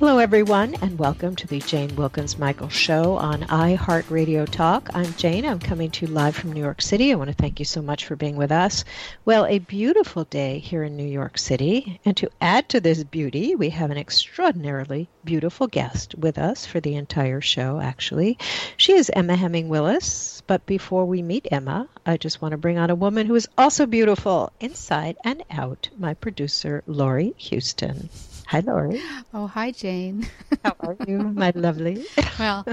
Hello, everyone, and welcome to the Jane Wilkens Michael Show on iHeartRadio Talk. I'm Jane. I'm coming to you live from New York City. I want to thank you so much for being with us. Well, a beautiful day here in New York City. And to add to this beauty, we have an extraordinarily beautiful guest with us for the entire show, actually. She is Emma Heming Willis. But before we meet Emma, I just want to bring on a woman who is also beautiful inside and out, my producer, Laurie Houston. Hi, Laurie. Oh, hi, Jane. How are you, my lovely? Well,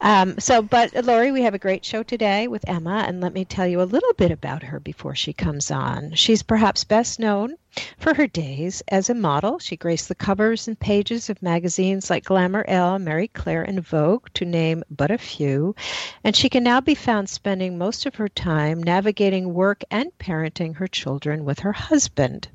um, so, but Laurie, we have a great show today with Emma, and let me tell you a little bit about her before she comes on. She's perhaps best known for her days as a model. She graced the covers and pages of magazines like Glamour Elle, Marie Claire, and Vogue, to name but a few. And she can now be found spending most of her time navigating work and parenting her children with her husband.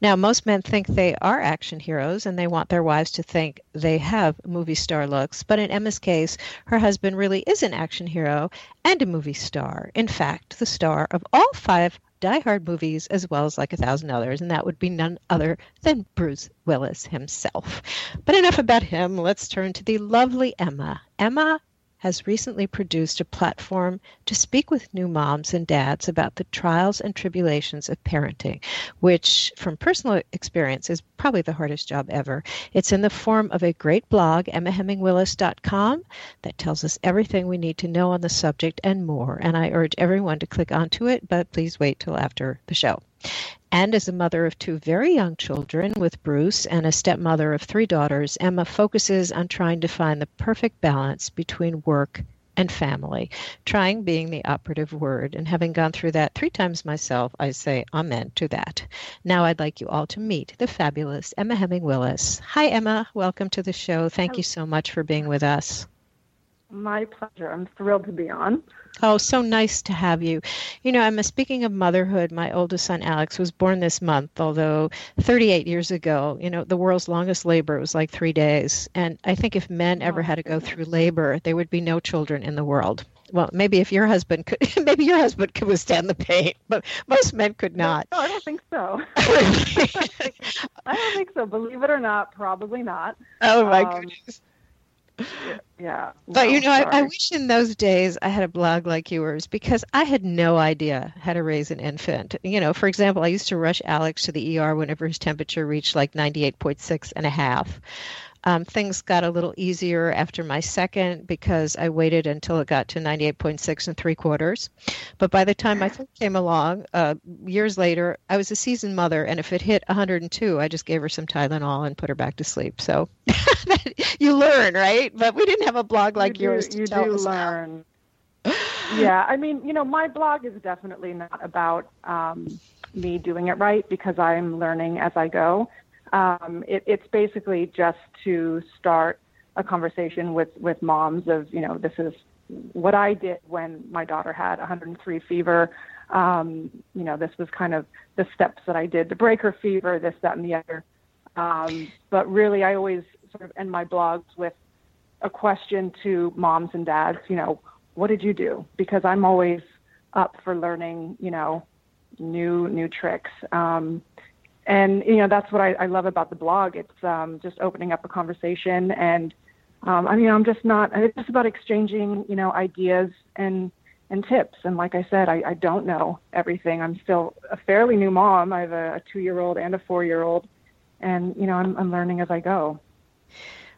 Now, most men think they are action heroes and they want their wives to think they have movie star looks. But in Emma's case, her husband really is an action hero and a movie star. In fact, the star of all five Die Hard movies as well as like a thousand others, and that would be none other than Bruce Willis himself. But enough about him. Let's turn to the lovely Emma. Emma has recently produced a platform to speak with new moms and dads about the trials and tribulations of parenting, which, from personal experience, is probably the hardest job ever. It's in the form of a great blog, emmahemingwillis.com, that tells us everything we need to know on the subject and more. And I urge everyone to click onto it, but please wait till after the show. And as a mother of two very young children with Bruce and a stepmother of three daughters, Emma focuses on trying to find the perfect balance between work and family, trying being the operative word. And having gone through that three times myself, I say amen to that. Now I'd like you all to meet the fabulous Emma Heming Willis. Hi, Emma. Welcome to the show. Thank you so much for being with us. My pleasure. I'm thrilled to be on. Oh, so nice to have you. You know, Emma, speaking of motherhood, my oldest son Alex was born this month, although 38 years ago, you know, the world's longest labor was like three days. And I think if men ever had to go through labor, there would be no children in the world. Well, maybe if your husband could, maybe your husband could withstand the pain, but most men could not. No, I don't think so. I don't think so. Believe it or not, probably not. Oh my um, goodness yeah. But no, you know, I, I, wish in those days I had a blog like yours because I had no idea how to raise an infant. You know, for example, I used to rush Alex to the ER whenever his temperature reached like 98.6 and a half. Um, things got a little easier after my second because I waited until it got to 98.6 and three quarters. But by the time my third came along, uh, years later, I was a seasoned mother, and if it hit 102, I just gave her some Tylenol and put her back to sleep. So you learn, right? But we didn't have a blog like you yours. Do, you do learn. yeah, I mean, you know, my blog is definitely not about um, me doing it right because I'm learning as I go. Um, it, it's basically just to start a conversation with, with moms of, you know, this is what I did when my daughter had 103 fever. Um, you know, this was kind of the steps that I did to break her fever, this, that, and the other. Um, but really, I always sort of end my blogs with a question to moms and dads, you know, what did you do? Because I'm always up for learning, you know, new new tricks. Um, and you know that's what I, I love about the blog. It's um, just opening up a conversation, and um, I mean I'm just not. It's just about exchanging you know ideas and and tips. And like I said, I, I don't know everything. I'm still a fairly new mom. I have a, a two year old and a four year old, and you know I'm, I'm learning as I go.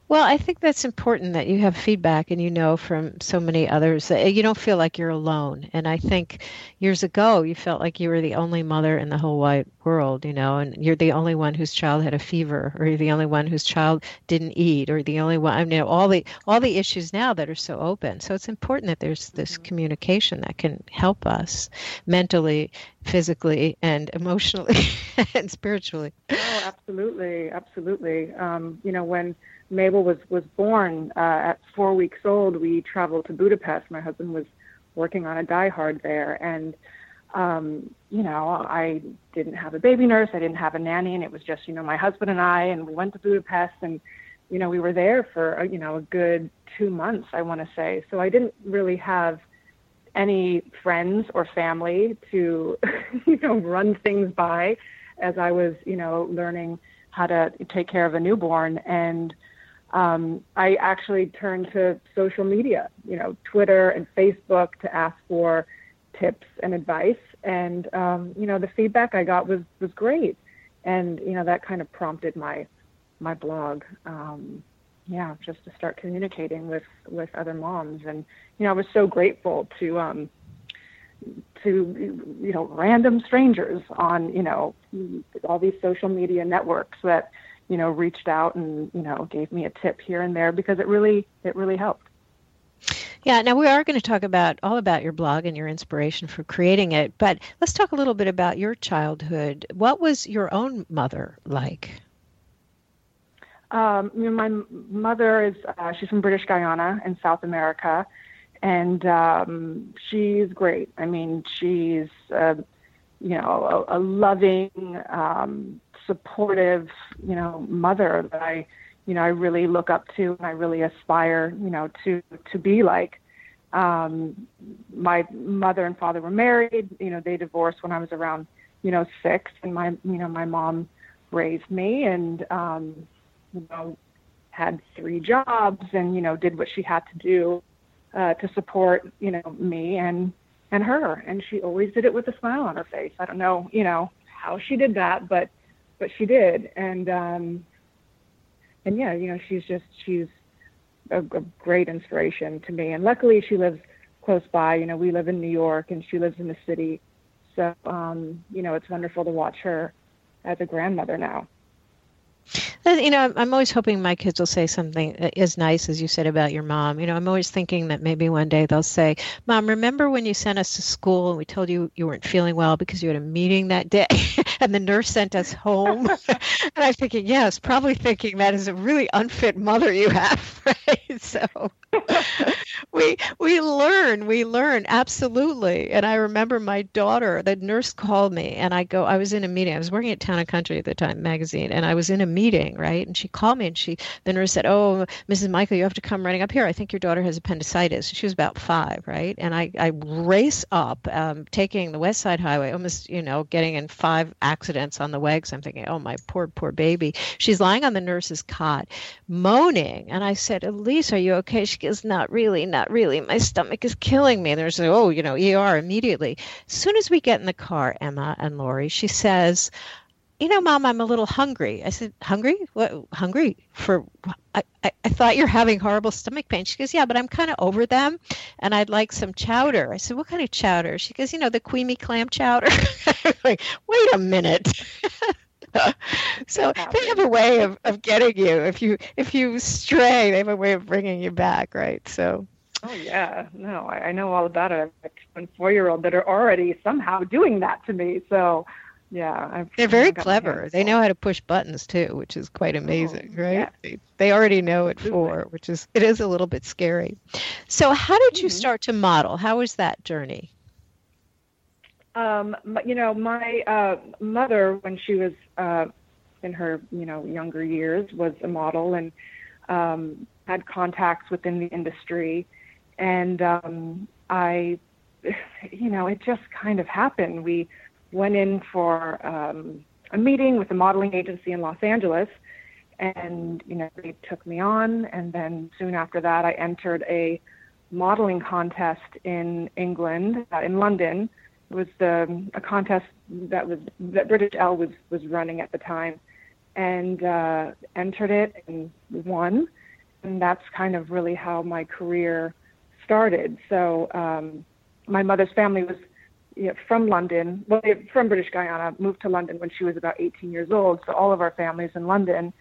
Well, I think that's important that you have feedback and you know from so many others that you don't feel like you're alone. And I think years ago you felt like you were the only mother in the whole wide world, you know, and you're the only one whose child had a fever, or you're the only one whose child didn't eat, or the only one. I mean, all the all the issues now that are so open. So it's important that there's this mm-hmm. communication that can help us mentally physically and emotionally and spiritually. Oh, absolutely, absolutely. Um, you know, when Mabel was was born uh, at four weeks old, we traveled to Budapest. My husband was working on a Die Hard there, and um, you know, I didn't have a baby nurse, I didn't have a nanny, and it was just you know my husband and I, and we went to Budapest, and you know we were there for a, you know a good two months, I want to say. So I didn't really have any friends or family to you know run things by as I was you know learning how to take care of a newborn. And um, I actually turned to social media, you know, Twitter and Facebook to ask for tips and advice. And um, you know, the feedback I got was was great, and you know that kind of prompted my my blog. Um, yeah, just to start communicating with with other moms, and you know, I was so grateful to um, to you know random strangers on you know all these social media networks that you know, reached out and, you know, gave me a tip here and there because it really it really helped. Yeah, now we are going to talk about all about your blog and your inspiration for creating it, but let's talk a little bit about your childhood. What was your own mother like? Um, you know, my mother is uh, she's from British Guyana in South America, and um, she's great. I mean, she's uh, you know a, a loving, um, supportive, you know, mother that I, you know, I really look up to and I really aspire, you know, to to be like. Um, my mother and father were married. You know, they divorced when I was around, you know, six, and my, you know, my mom raised me and, um, you know, had three jobs and you know did what she had to do uh, to support you know me and and her and she always did it with a smile on her face i don't know you know how she did that but but she did, and um, and yeah, you know, she's just she's a, a great inspiration to me. And luckily, she lives close by. You know, we live in New York, and she lives in the city, so um, you know, it's wonderful to watch her as a grandmother now. Uh, you know, I'm always hoping my kids will say something uh, as nice as you said about your mom. You know, I'm always thinking that maybe one day they'll say, Mom, remember when you sent us to school and we told you you weren't feeling well because you had a meeting that day and the nurse sent us home? and I'm thinking, yes, probably thinking that is a really unfit mother you have, right? So we we learn, we learn absolutely. And I remember my daughter, the nurse called me and I go, I was in a meeting. I was working at Town and Country at the time magazine and I was in a meeting, right? And she called me and she, the nurse said, Oh, Mrs. Michael, you have to come running up here. I think your daughter has appendicitis. She was about five, right? And I, I race up, um, taking the West Side Highway, almost, you know, getting in five accidents on the way because I'm thinking, Oh, my poor, poor baby. She's lying on the nurse's cot, moaning. And I said, Elise, are you okay? She goes, Not really, not really. My stomach is killing me. And there's, oh, you know, ER immediately. As soon as we get in the car, Emma and Laurie, she says, you know, mom, I'm a little hungry. I said, hungry? What? Hungry for? I, I, I thought you're having horrible stomach pain. She goes, yeah, but I'm kind of over them, and I'd like some chowder. I said, what kind of chowder? She goes, you know, the creamy clam chowder. like, wait a minute. so they have a way of, of getting you. If you if you stray, they have a way of bringing you back, right? So. Oh yeah, no, I, I know all about it. I have a four-year-old that are already somehow doing that to me. So yeah I've, they're very clever they know how to push buttons too which is quite oh, amazing oh, right yeah. they, they, already know it for which is it is a little bit scary so how did you mm-hmm. start to model how was that journey um, you know my uh, mother when she was uh, in her you know younger years was a model and um, had contacts within the industry and um, i you know it just kind of happened we went in for um, a meeting with a modeling agency in Los Angeles, and you know they took me on. And then soon after that, I entered a modeling contest in England, uh, in London. Was the a contest that was that British Elle was was running at the time, and uh, entered it and won. And that's kind of really how my career started. So um, my mother's family was you know, from London, well, from British Guyana, moved to London when she was about 18 years old. So all of our families in London,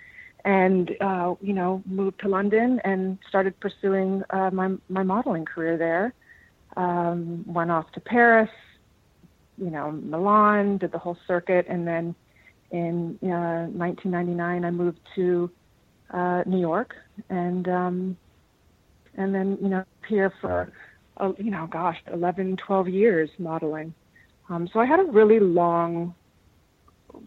and uh, you know, moved to London and started pursuing uh, my my modeling career there. Um, went off to Paris, you know, Milan, did the whole circuit, and then in uh, 1999 I moved to uh, New York, and um, and then you know here for uh, you know gosh 11 12 years modeling. Um, so i had a really long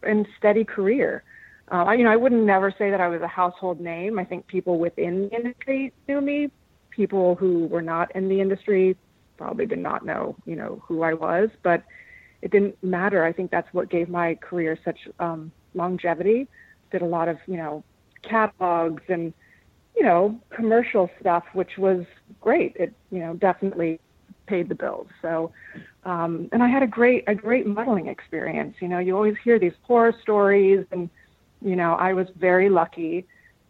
and steady career. Uh, you know i wouldn't never say that i was a household name. I think people within the industry knew me. People who were not in the industry probably did not know you know who i was but it didn't matter i think that's what gave my career such um, longevity did a lot of you know catalogs and you know, commercial stuff, which was great. It, you know, definitely paid the bills. So, um, and I had a great, a great modeling experience. You know, you always hear these horror stories, and you know, I was very lucky.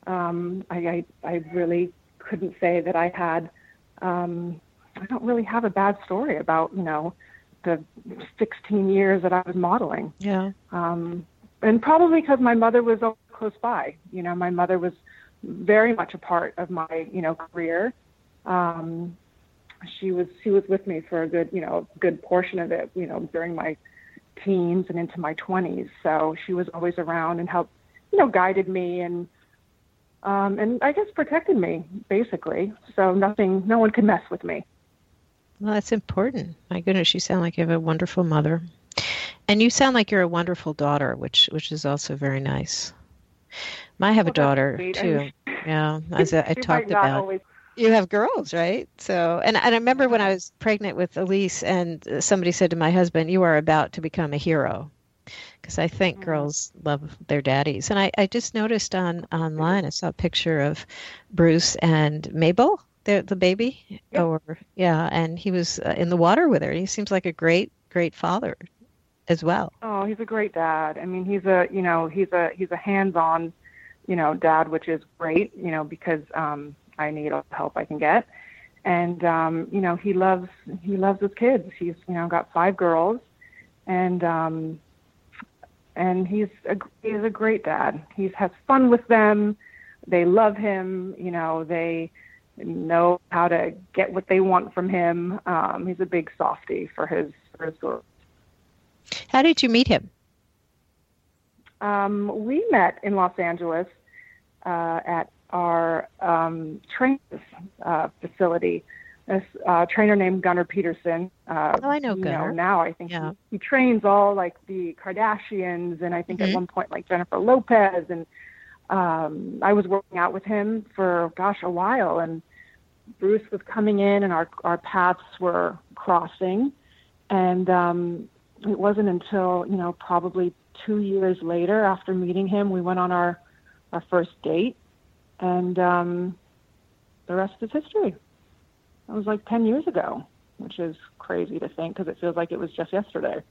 Um, I, I, I really couldn't say that I had. Um, I don't really have a bad story about, you know, the 16 years that I was modeling. Yeah. Um, and probably because my mother was close by. You know, my mother was very much a part of my you know career. Um, she was she was with me for a good you know good portion of it you know during my teens and into my 20s. So she was always around and helped you know guided me and um, and I guess protected me basically. So nothing no one could mess with me. Well, that's important. My goodness, you sound like you have a wonderful mother. And you sound like you're a wonderful daughter, which which is also very nice. I have well, a daughter too. Yeah, as I, I talked about. Always... You have girls, right? So, and, and I remember when I was pregnant with Elise, and somebody said to my husband, "You are about to become a hero," because I think mm-hmm. girls love their daddies. And I, I just noticed on online, I saw a picture of Bruce and Mabel, the the baby, yep. or yeah, and he was uh, in the water with her. He seems like a great, great father as well. Oh, he's a great dad. I mean, he's a you know he's a he's a hands-on you know, dad, which is great, you know, because um, I need all the help I can get. And um, you know, he loves he loves his kids. He's you know got five girls, and um, and he's a he's a great dad. He has fun with them. They love him. You know, they know how to get what they want from him. Um, he's a big softy for his for his girls. How did you meet him? Um, we met in Los Angeles uh, at our um, training uh, facility. This uh, trainer named Gunnar Peterson. Uh, oh, I know Gunnar. Know, now I think yeah. he, he, trains all like the Kardashians and I think mm-hmm. at one point like Jennifer Lopez. And um, I was working out with him for gosh a while, and Bruce was coming in, and our our paths were crossing. And um, it wasn't until you know probably two years later after meeting him, we went on our our first date, and um, the rest is history. It was like 10 years ago, which is crazy to think because it feels like it was just yesterday.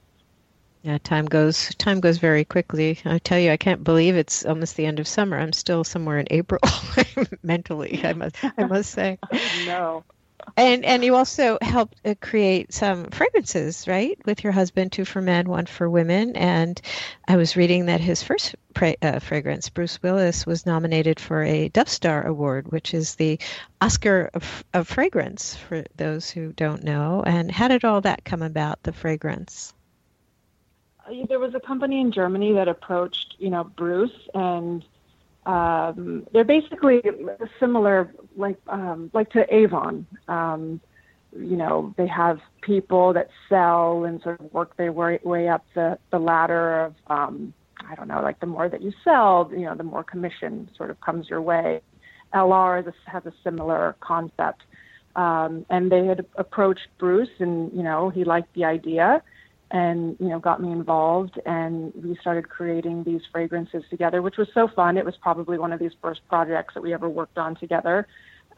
Yeah, time goes time goes very quickly. I tell you, I can't believe it's almost the end of summer. I'm still somewhere in April mentally. I must I must say. no and and you also helped uh, create some fragrances, right, with your husband, two for men, one for women. And I was reading that his first pra- uh, fragrance, Bruce Willis, was nominated for a Duftstar Award, which is the Oscar of, of fragrance for those who don't know. And how did all that come about? The fragrance. There was a company in Germany that approached, you know, Bruce and um, they're basically similar, like um, like to Avon. Um, you know, they have people that sell and sort of work their way, way up the, the ladder of, um, I don't know, like the more that you sell, you know, the more commission sort of comes your way. LR a, has a similar concept. Um, and they had approached Bruce and, you know, he liked the idea and you know got me involved and we started creating these fragrances together which was so fun. It was probably one of these first projects that we ever worked on together.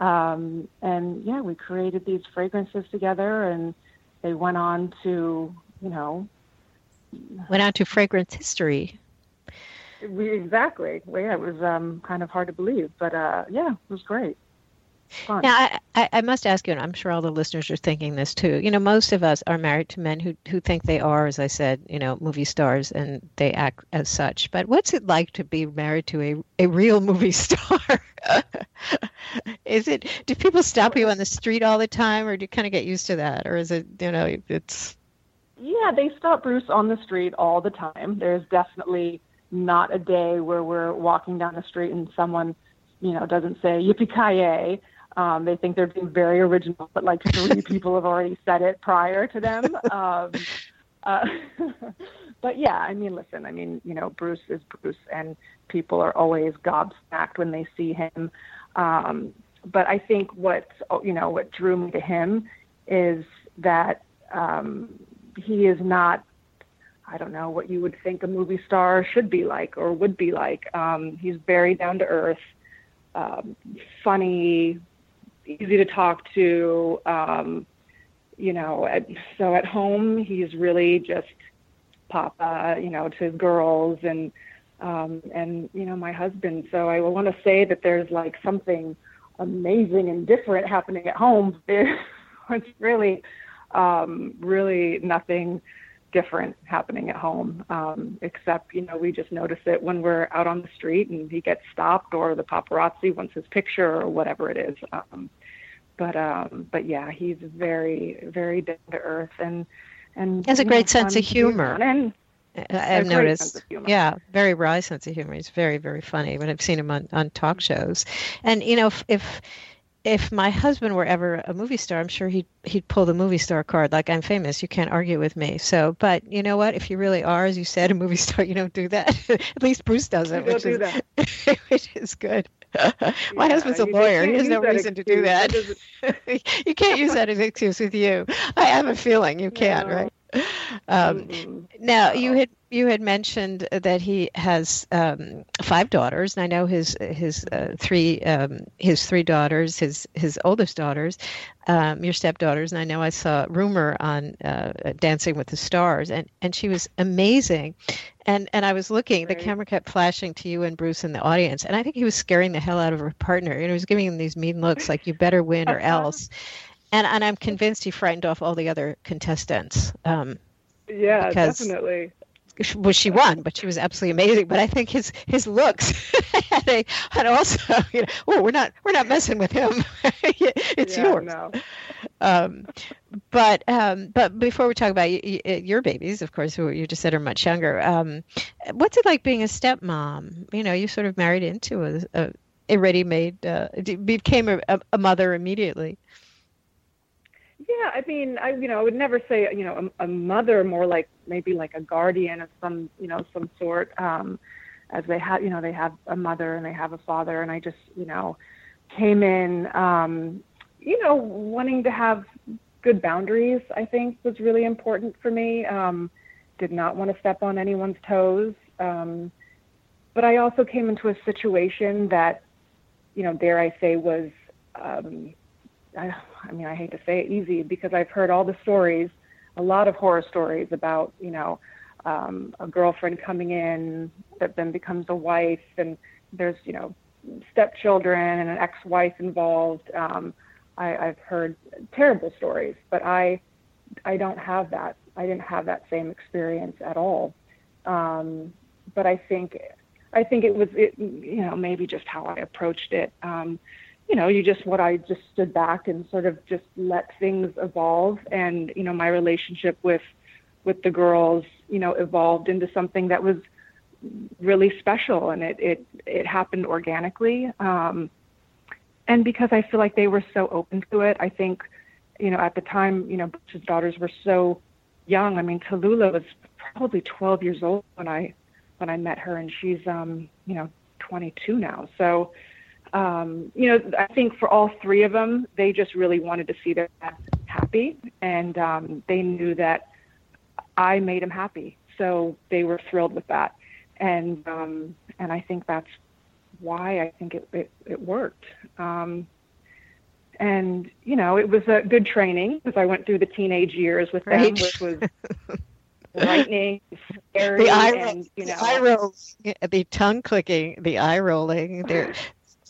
Um, and yeah we created these fragrances together and they went on to you know went on to fragrance history. We, exactly. Well, yeah it was um, kind of hard to believe but uh, yeah it was great Fun. Now, I, I must ask you, and I'm sure all the listeners are thinking this too. You know, most of us are married to men who who think they are, as I said, you know, movie stars, and they act as such. But what's it like to be married to a a real movie star? is it? Do people stop you on the street all the time, or do you kind of get used to that, or is it, you know, it's yeah, they stop Bruce on the street all the time. There's definitely not a day where we're walking down the street and someone, you know, doesn't say yippee ki um, they think they're being very original, but like three people have already said it prior to them. Um, uh, but yeah, I mean, listen, I mean, you know, Bruce is Bruce, and people are always gobsmacked when they see him. Um, but I think what you know what drew me to him is that um, he is not. I don't know what you would think a movie star should be like or would be like. Um, he's very down to earth, um, funny, easy to talk to. Um, you know, at, so at home he's really just papa, you know, to his girls and um, and you know my husband. So I want to say that there's like something amazing and different happening at home. it's really, um, really nothing different happening at home, um, except, you know, we just notice it when we're out on the street and he gets stopped or the paparazzi wants his picture or whatever it is. Um, but, um, but yeah, he's very, very down to earth and, and he has a great sense of humor. And, I've noticed. Yeah, very wry sense of humor. He's very, very funny when I've seen him on, on talk shows. And you know, if, if if my husband were ever a movie star, I'm sure he'd he'd pull the movie star card. Like I'm famous, you can't argue with me. So, but you know what? If you really are, as you said, a movie star, you don't do that. At least Bruce doesn't, which is which is good. my husband's a lawyer. He has no reason excuse. to do that. that you can't use that as excuse with you. I have a feeling you can't, no. right? Um, mm-hmm. Now you had you had mentioned that he has um, five daughters, and I know his his uh, three um, his three daughters, his his oldest daughters, um, your stepdaughters, and I know I saw Rumer on uh, Dancing with the Stars, and and she was amazing, and and I was looking, right. the camera kept flashing to you and Bruce in the audience, and I think he was scaring the hell out of her partner, and he was giving him these mean looks like you better win or else and and I'm convinced he frightened off all the other contestants. Um, yeah, definitely. Well, she won, but she was absolutely amazing. But I think his his looks and, a, and also, you know, oh, we're not we're not messing with him. it's yeah, yours. No. Um, but um, but before we talk about y- y- your babies, of course, who you just said are much younger. Um, what's it like being a stepmom? You know, you sort of married into a, a, a ready-made, uh, became a, a mother immediately. Yeah, I mean, I you know, I would never say you know a, a mother, more like maybe like a guardian of some you know some sort. Um, as they have, you know, they have a mother and they have a father, and I just you know came in, um, you know, wanting to have good boundaries. I think was really important for me. Um, did not want to step on anyone's toes, um, but I also came into a situation that, you know, dare I say, was um, I, I mean, I hate to say it easy because I've heard all the stories, a lot of horror stories about, you know, um, a girlfriend coming in that then becomes a wife, and there's, you know, stepchildren and an ex-wife involved. Um, I, I've heard terrible stories, but I, I don't have that. I didn't have that same experience at all. Um, but I think, I think it was, it, you know, maybe just how I approached it. Um, you know, you just what I just stood back and sort of just let things evolve, and you know, my relationship with with the girls, you know, evolved into something that was really special, and it it it happened organically. Um, and because I feel like they were so open to it, I think, you know, at the time, you know, Butch's daughters were so young. I mean, Tallulah was probably 12 years old when I when I met her, and she's um, you know, 22 now. So um, you know, I think for all three of them, they just really wanted to see their dad happy, and um, they knew that I made them happy, so they were thrilled with that, and um, and I think that's why I think it it, it worked. Um, and you know, it was a good training because I went through the teenage years with them, right. which was lightning, scary, the eye, and you know, the eye rolls, the tongue clicking, the eye rolling. They're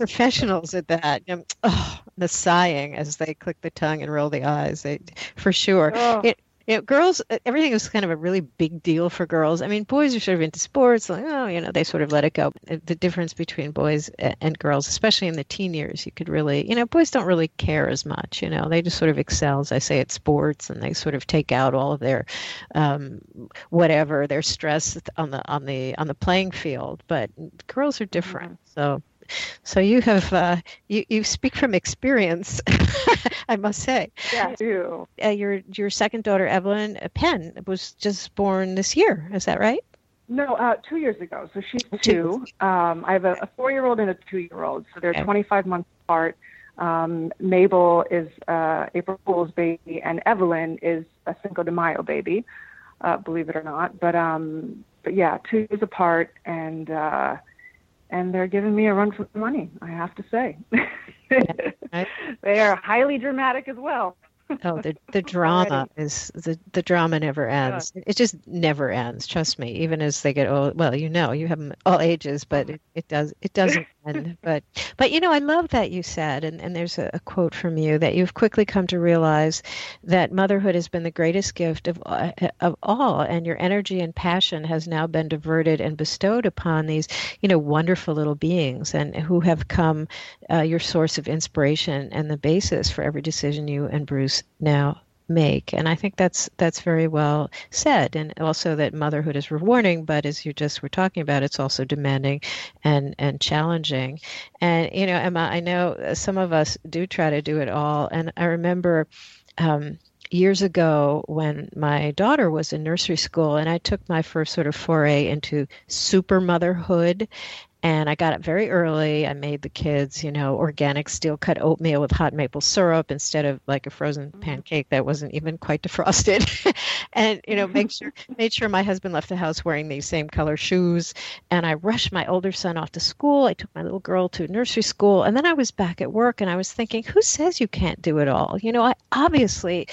professionals at that. oh, the sighing as they click the tongue and roll the eyes, they, for sure. Oh. It, you know, girls, uh, everything is kind of a really big deal for girls. I mean, boys are sort of into sports, like, oh, you know, they sort of let it go. Uh, the difference between boys and girls, especially in the teen years, you could really, you know, boys don't really care as much, you know, they just sort of excel, as I say, at sports and they sort of take out all of their, um, whatever, their stress on the, on the, on the playing field. But girls are different. Mm-hmm. So, so you have uh, you you speak from experience, I must say. Yeah, I do. Uh, your your second daughter Evelyn Penn was just born this year. Is that right? No, uh, two years ago. So she's two. Um, I have a, a four-year-old and a two-year-old. So they're okay. 25 months apart. Um, Mabel is uh, April Fool's baby, and Evelyn is a Cinco de Mayo baby. Uh, believe it or not, but um, but yeah, two years apart, and uh, and they're giving me a run for the money. I have to say, they are highly dramatic as well oh, the the drama is the the drama never ends. Yeah. It just never ends. Trust me. Even as they get old, well, you know, you have them all ages, but uh-huh. it, it does it doesn't end. But but you know, I love that you said, and and there's a, a, quote from you that you've quickly come to realize that motherhood has been the greatest gift of uh, of all, and your energy and passion has now been diverted and bestowed upon these you know wonderful little beings, and who have come uh, your source of inspiration and the basis for every decision you and Bruce now make. And i think that's that's very well said. And also that motherhood is rewarding but as you just were talking about it's also demanding and and challenging. And you know emma i know some of us do try to do it all. And i remember um, years ago when my daughter was in nursery school and I took my first sort of foray into super motherhood and I got up very early. I made the kids, you know, organic steel cut oatmeal with hot maple syrup instead of like a frozen mm-hmm. pancake that wasn't even quite defrosted. and, you know, make sure made sure my husband left the house wearing these same color shoes. And I rushed my older son off to school. I took my little girl to nursery school. And then I was back at work and I was thinking, who says you can't do it all? You know, I obviously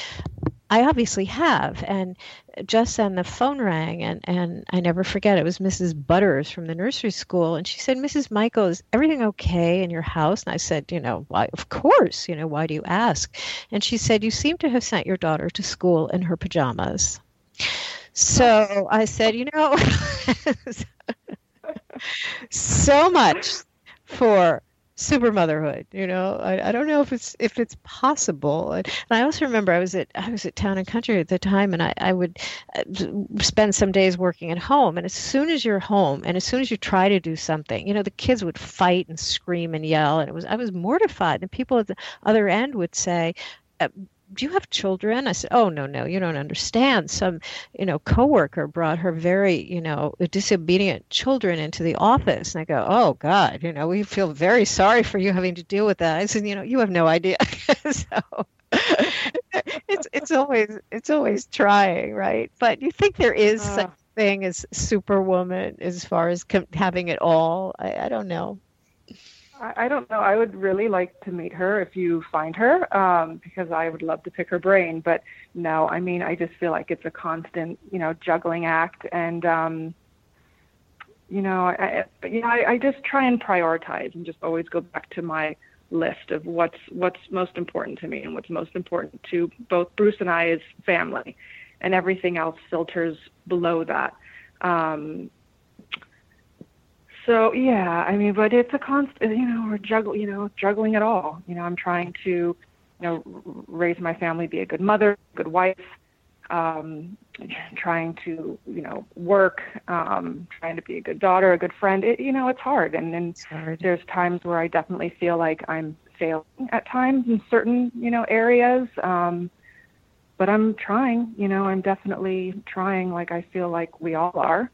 I obviously have. And just then the phone rang, and, and I never forget it was Mrs. Butters from the nursery school. And she said, Mrs. Michael, is everything okay in your house? And I said, You know, why, of course. You know, why do you ask? And she said, You seem to have sent your daughter to school in her pajamas. So I said, You know, so much for super motherhood you know? I, I don't know if it's if it's possible. And, and i also remember i was at i was at town and country at the time and i, I would uh, spend some days working at home. And as soon as you're home and as soon as you try to do something you know the kids would fight and scream and yell. And it was i was mortified. And people at the other end would say uh, do you have children? I said, oh, no, no, you don't understand. Some, you know, coworker brought her very, you know, disobedient children into the office. And I go, oh, God, you know, we feel very sorry for you having to deal with that. I said, you know, you have no idea. so it's, it's always, it's always trying, right? But you think there is uh, such thing as superwoman as far as com- having it all? I, I don't know. I, don't know. I would really like to meet her if you find her, um, because I would love to pick her brain. But no, I mean, I just feel like it's a constant, you know, juggling act, and um, you know, I, but you know, I, I just try and prioritize and just always go back to my list of what's what's most important to me and what's most important to both Bruce and I is family, and everything else filters below that. Um, so yeah, I mean, but it's a constant. You know, we're juggling. You know, juggling it all. You know, I'm trying to, you know, raise my family, be a good mother, good wife, um, trying to, you know, work, um, trying to be a good daughter, a good friend. It, you know, it's hard, and then there's times where I definitely feel like I'm failing at times in certain, you know, areas. Um, but I'm trying. You know, I'm definitely trying. Like I feel like we all are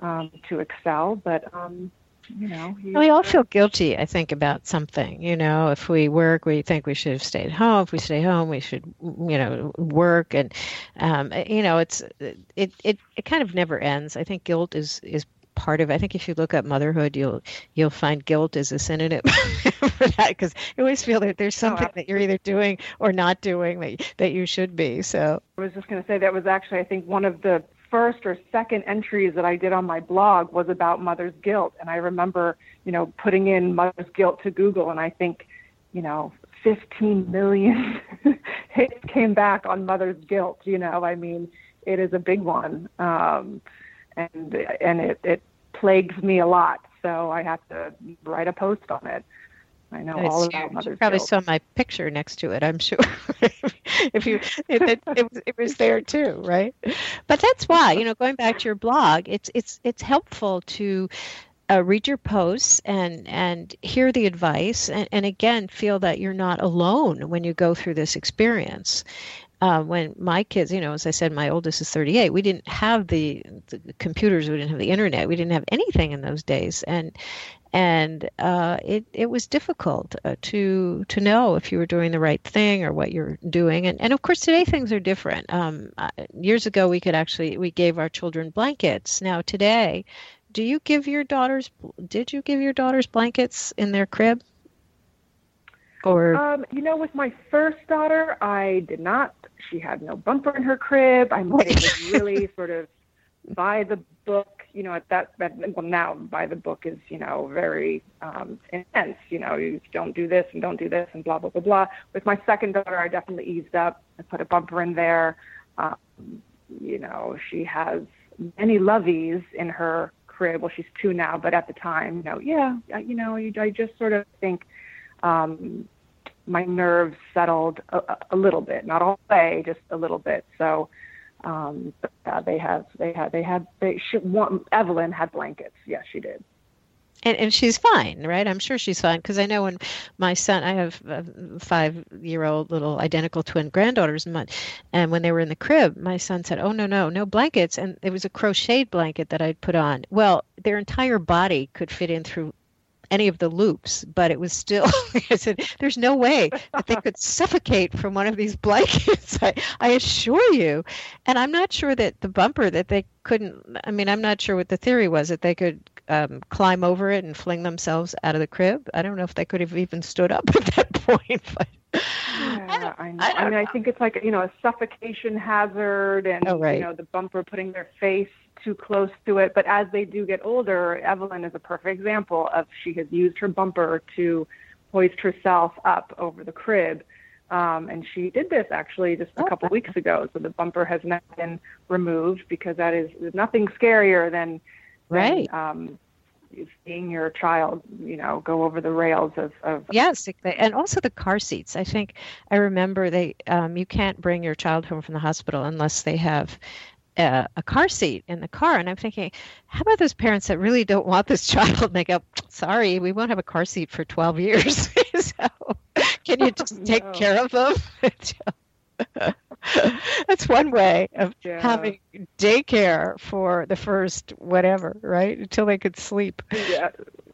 um, to excel. But um, you know, we all feel guilty. I think about something. You know, if we work, we think we should have stayed home. If we stay home, we should, you know, work. And um, you know, it's it it it kind of never ends. I think guilt is is part of it. I think if you look up motherhood, you'll you'll find guilt as a synonym for that because you always feel that there's oh, something oh, that you're either doing or not doing that that you should be. So I was just going to say that was actually I think one of the first or second entries that I did on my blog was about mother's guilt. And I remember, you know, putting in mother's guilt to Google, and I think, you know, 15 million hits came back on mother's guilt. You know, I mean, it is a big one, um, and and it it plagues me a lot. So I have to write a post on it. I know all about mother's You probably guilt. saw my picture next to it. I'm sure. if you, it, it, it, was, it was there too, right? But that's why you know, going back to your blog, it's it's it's helpful to uh, read your posts and and hear the advice and, and again feel that you're not alone when you go through this experience uh, when my kids you know as i said my oldest is 38 we didn't have the, the computers we didn't have the internet we didn't have anything in those days and and uh, it it was difficult uh, to to know if you were doing the right thing or what you're doing. And and of course today things are different. Um, uh, years ago we could actually we gave our children blankets. Now today do you give your daughters did you give your daughters blankets in their crib or um, you know with my first daughter i did not she had no bumper in her crib. I mean it really sort of by the book you know at that well now by the book is you know very um intense you know you don't do this and don't do this and blah blah blah blah. With my second daughter i definitely eased up i put a bumper in there. Um, you know she has many loveys in her crib. Well, she's two now, but at the time, you know, yeah, you know, I just sort of think um, my nerves settled a, a little bit, not all the way, just a little bit. So um, uh, they have, they had, they had, they. She, one, Evelyn had blankets. Yes, she did and, and she's fine, right? I'm sure she's fine because I know when my son, I have a five year old little identical twin granddaughters, and when they were in the crib, my son said, "Oh no, no, no blankets," and it was a crocheted blanket that I'd put on. Well, their entire body could fit in through any of the loops, but it was still, I said, there's no way that they could suffocate from one of these blankets. I, I assure you. And I'm not sure that the bumper that they couldn't, I mean, I'm not sure what the theory was that they could um, climb over it and fling themselves out of the crib. I don't know if they could have even stood up at that point. But yeah, I, know. I, I mean, I think it's like you know a suffocation hazard, and oh, right. you know the bumper putting their face too close to it. But as they do get older, Evelyn is a perfect example of she has used her bumper to hoist herself up over the crib. Um, and she did this actually just a couple weeks ago. So the bumper has not been removed because that is nothing scarier than right um, seeing your child you know go over the rails of, of yes and also the car seats i think i remember they um, you can't bring your child home from the hospital unless they have a, a, car seat in the car and i'm thinking how about those parents that really don't want this child and they go sorry we won't have a car seat for 12 years so can you just take no. care of them That's one way of yeah. having daycare for the first whatever, right? Until they could sleep. Yeah.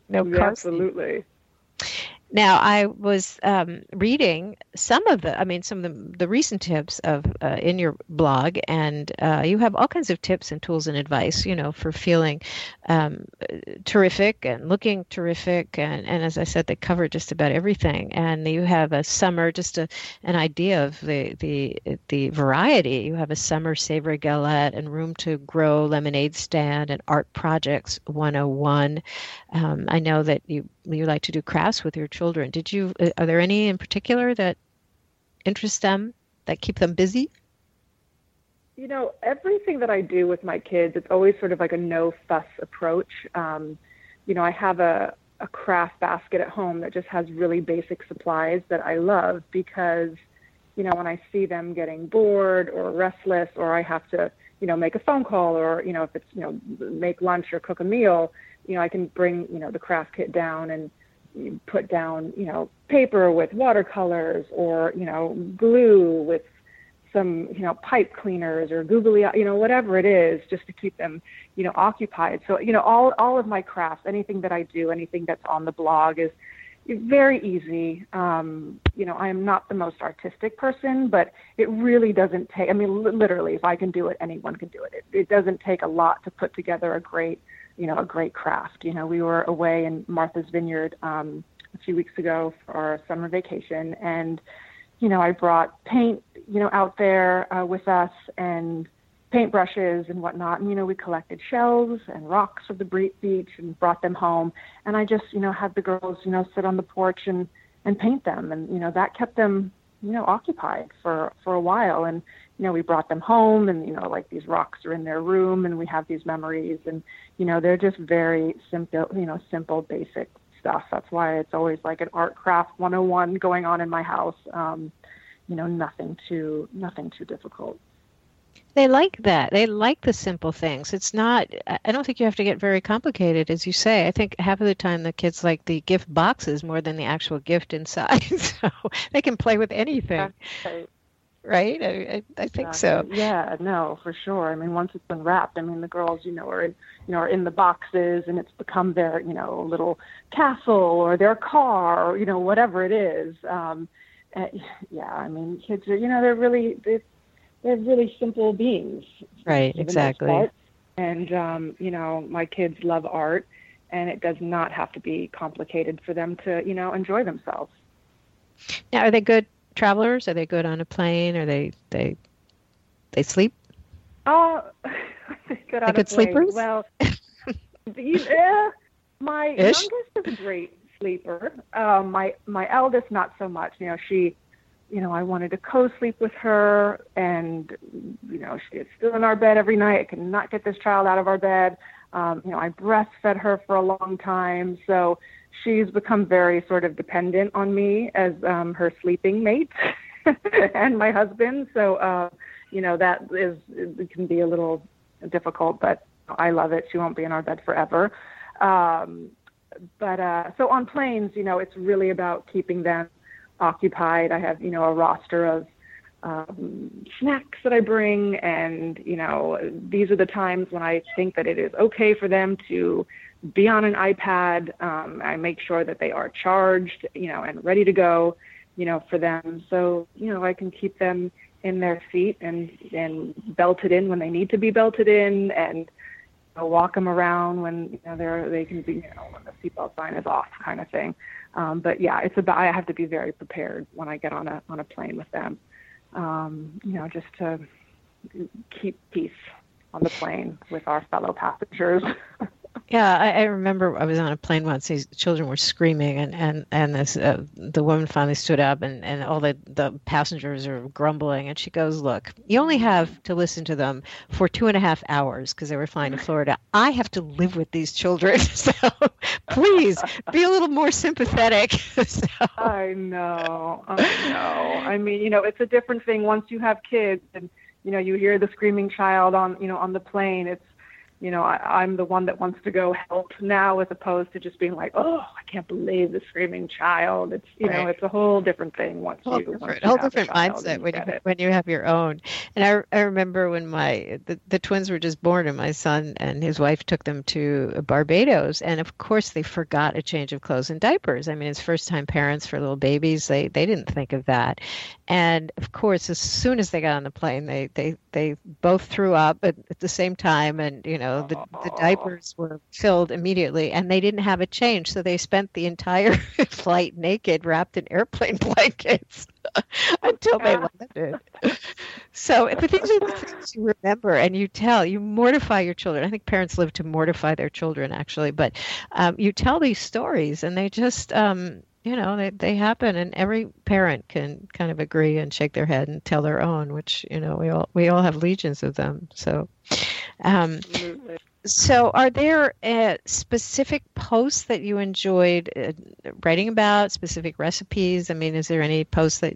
No yeah, Absolutely. Now, I was um, reading some of the, I mean, some of the, the recent tips of uh, in your blog, and uh, you have all kinds of tips and tools and advice, you know, for feeling um, terrific and looking terrific, and, and as I said, they cover just about everything. And you have a summer, just a, an idea of the the the variety. You have a summer savory galette and room to grow lemonade stand and art projects 101. Um, I know that you you like to do crafts with your children. Did you? Uh, are there any in particular that interest them that keep them busy? You know, everything that I do with my kids, it's always sort of like a no fuss approach. Um, you know, I have a a craft basket at home that just has really basic supplies that I love because, you know, when I see them getting bored or restless or I have to, you know, make a phone call or, you know, if it's, you know, make lunch or cook a meal, you know, I can bring, you know, the craft kit down and put down, you know, paper with watercolors or, you know, glue with some, you know, pipe cleaners or googly, you know, whatever it is, just to keep them, you know, occupied. So, you know, all all of my crafts, anything that I do, anything that's on the blog is very easy. Um, you know, I am not the most artistic person, but it really doesn't take. I mean, literally, if I can do it, anyone can do it. It, it doesn't take a lot to put together a great you know, a great craft. You know, we were away in Martha's Vineyard um, a few weeks ago for our summer vacation, and you know, I brought paint, you know, out there uh, with us and paintbrushes and whatnot. And you know, we collected shells and rocks of the beach and brought them home. And I just, you know, had the girls, you know, sit on the porch and and paint them, and you know, that kept them you know, occupied for for a while. And you know, we brought them home, and you know, like these rocks are in their room, and we have these memories, and you know, they're just very simple, you know, simple, basic stuff. That's why it's always like an art craft 101 going on in my house. Um, you know, nothing too nothing too difficult. They like that. They like the simple things. It's not, I don't think you have to get very complicated, as you say. I think half of the time the kids like the gift boxes more than the actual gift inside. so they can play with anything. Right. Right? I, I, I think so. Yeah, no, for sure. I mean, once it's unwrapped, I mean, the girls, you know, are in, you know, are in the boxes and it's become their, you know, little castle or their car or, you know, whatever it is. Um, uh, yeah, I mean, kids are, you know, they're really, they're, they're really simple beings. Right, exactly. And um, you know, my kids love art, and it does not have to be complicated for them to, you know, enjoy themselves. Now, are they good travelers? Are they good on a plane? Are they they they sleep? Oh, good on good sleepers. Well, yeah, my Ish? youngest is a great sleeper. Um, my my eldest, not so much. You know, she you know, I wanted to co-sleep with her, and you know, she is still in our bed every night. I could not get this child out of our bed. Um, you know, I breastfed her for a long time, so she's become very sort of dependent on me as um, her sleeping mate and my husband. So, uh, you know, that is it can be a little difficult, but I love it. She won't be in our bed forever. Um, but uh, so on planes, you know, it's really about keeping them occupied. I have, you know, a roster of um, snacks that I bring, and you know, these are the times when I think that it is okay for them to be on an iPad. Um, I make sure that they are charged, you know, and ready to go, you know, for them. So, you know, I can keep them in their seat and and belted in when they need to be belted in, and you know, walk them around when you know they're they can be, you know, when the seatbelt sign is off, kind of thing. Um, but yeah, it's about I have to be very prepared when I get on a on a plane with them. Um, you know, just to keep peace on the plane with our fellow passengers. Yeah, I, I, remember I was on a plane once. These children were screaming, and and and this uh, the woman finally stood up, and and all the the passengers are grumbling, and she goes, "Look, you only have to listen to them for two and a half hours because they were flying to Florida. I have to live with these children, so please be a little more sympathetic." so. I know, I know. I mean, you know, it's a different thing once you have kids, and you know, you hear the screaming child on you know on the plane. It's you know, I, I'm the one that wants to go help now as opposed to just being like, oh, I can't believe the screaming child. It's you right. know, it's a whole different thing once whole you different, once you whole different mindset when you when you have your own. And I I remember when my the, the twins were just born and my son and his wife took them to Barbados and of course they forgot a change of clothes and diapers. I mean, it's first time parents for little babies. They they didn't think of that. And of course, as soon as they got on the plane, they they they both threw up at, at the same time and you know know, the, the diapers were filled immediately and they didn't have a change. So they spent the entire flight naked, wrapped in airplane blankets until they landed. So, but these are the things you remember and you tell, you mortify your children. I think parents live to mortify their children, actually, but um, you tell these stories and they just, um, you know they, they happen and every parent can kind of agree and shake their head and tell their own which you know we all we all have legions of them so um, so, are there uh, specific posts that you enjoyed uh, writing about? Specific recipes? I mean, is there any posts that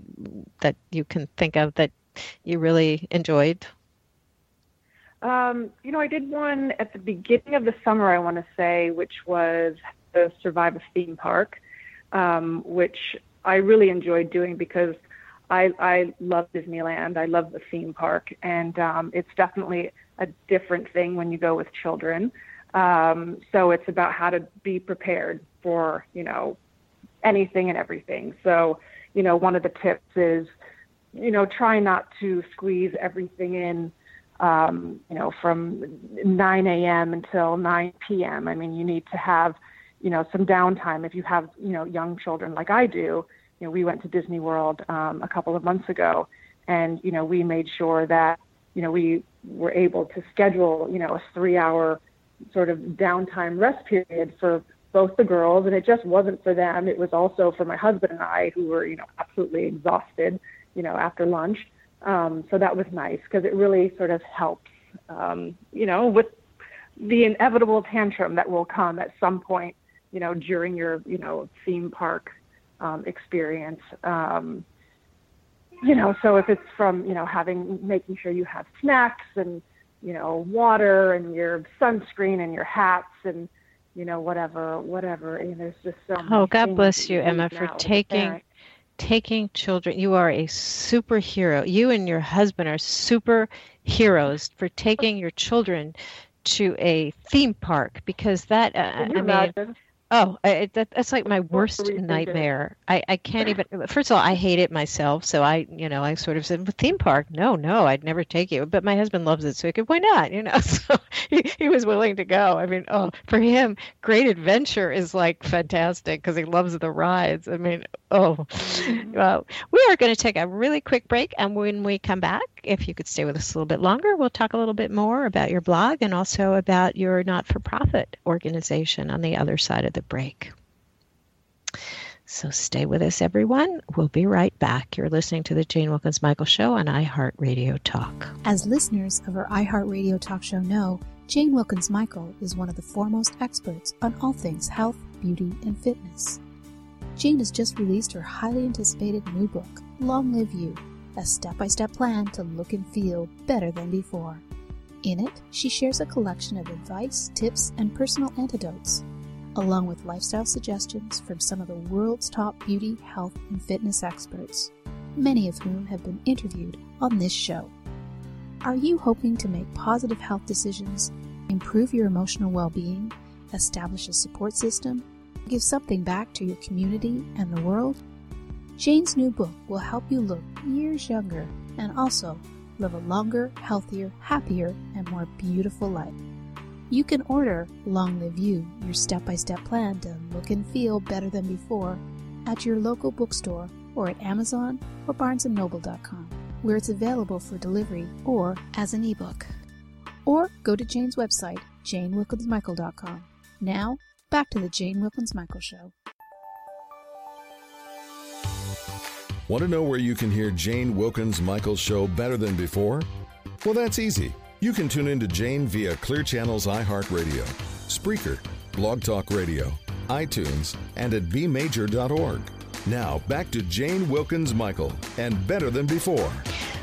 that you can think of that you really enjoyed? Um, you know, I did one at the beginning of the summer. I want to say, which was the Survive a Theme Park, um, which I really enjoyed doing because I I love Disneyland. I love the theme park, and um, it's definitely a different thing when you go with children. Um, so it's about how to be prepared for, you know, anything and everything. So, you know, one of the tips is, you know, try not to squeeze everything in, um, you know, from 9 a.m. until 9 p.m. I mean, you need to have, you know, some downtime. If you have, you know, young children like I do, you know, we went to Disney World um, a couple of months ago, and you know, we made sure that, you know, we were able to schedule, you know, a three hour sort of downtime rest period for both the girls, and it just wasn't for them. It was also for my husband and I, who were, you know, absolutely exhausted, you know, after lunch. Um, so that was nice because it really sort of helps, um, you know, with the inevitable tantrum that will come at some point, you know, during your, you know, theme park um, experience. Um, you know, so if it's from, you know, having, making sure you have snacks and, you know, water and your sunscreen and your hats and, you know, whatever, whatever. And there's just so Oh, God bless you, Emma, for taking taking children. You are a superhero. You and your husband are superheroes for taking your children to a theme park because that. Uh, I mean, imagine? Oh, it, that, that's like my worst nightmare. I, I can't even. First of all, I hate it myself, so I, you know, I sort of said, well, "Theme park? No, no, I'd never take you." But my husband loves it, so he could. Why not? You know, so he, he was willing to go. I mean, oh, for him, Great Adventure is like fantastic because he loves the rides. I mean, oh, mm-hmm. well, we are going to take a really quick break, and when we come back, if you could stay with us a little bit longer, we'll talk a little bit more about your blog and also about your not-for-profit organization on the other side of the break. So stay with us, everyone. We'll be right back. You're listening to the Jane Wilkens Michael Show on iHeartRadio Talk. As listeners of our iHeartRadio Talk show know, Jane Wilkens Michael is one of the foremost experts on all things health, beauty, and fitness. Jane has just released her highly anticipated new book, Long Live You, a step by step plan to look and feel better than before. In it, she shares a collection of advice, tips, and personal antidotes along with lifestyle suggestions from some of the world's top beauty, health, and fitness experts, many of whom have been interviewed on this show. Are you hoping to make positive health decisions, improve your emotional well being, establish a support system, give something back to your community and the world? Jane's new book will help you look years younger and also live a longer, healthier, happier, and more beautiful life. You can order Long Live You, your step by step plan to look and feel better than before, at your local bookstore or at Amazon or BarnesandNoble.com, where it's available for delivery or as an ebook. Or go to Jane's website, JaneWilkensMichael.com. Now, back to the Jane Wilkens Michael Show. Want to know where you can hear Jane Wilkens Michael Show better than before? Well, that's easy. You can tune in to Jane via Clear Channel's iHeartRadio, Spreaker, Blog Talk Radio, iTunes, and at bmajor.org. Now, back to Jane Wilkens Michael and Better Than Before.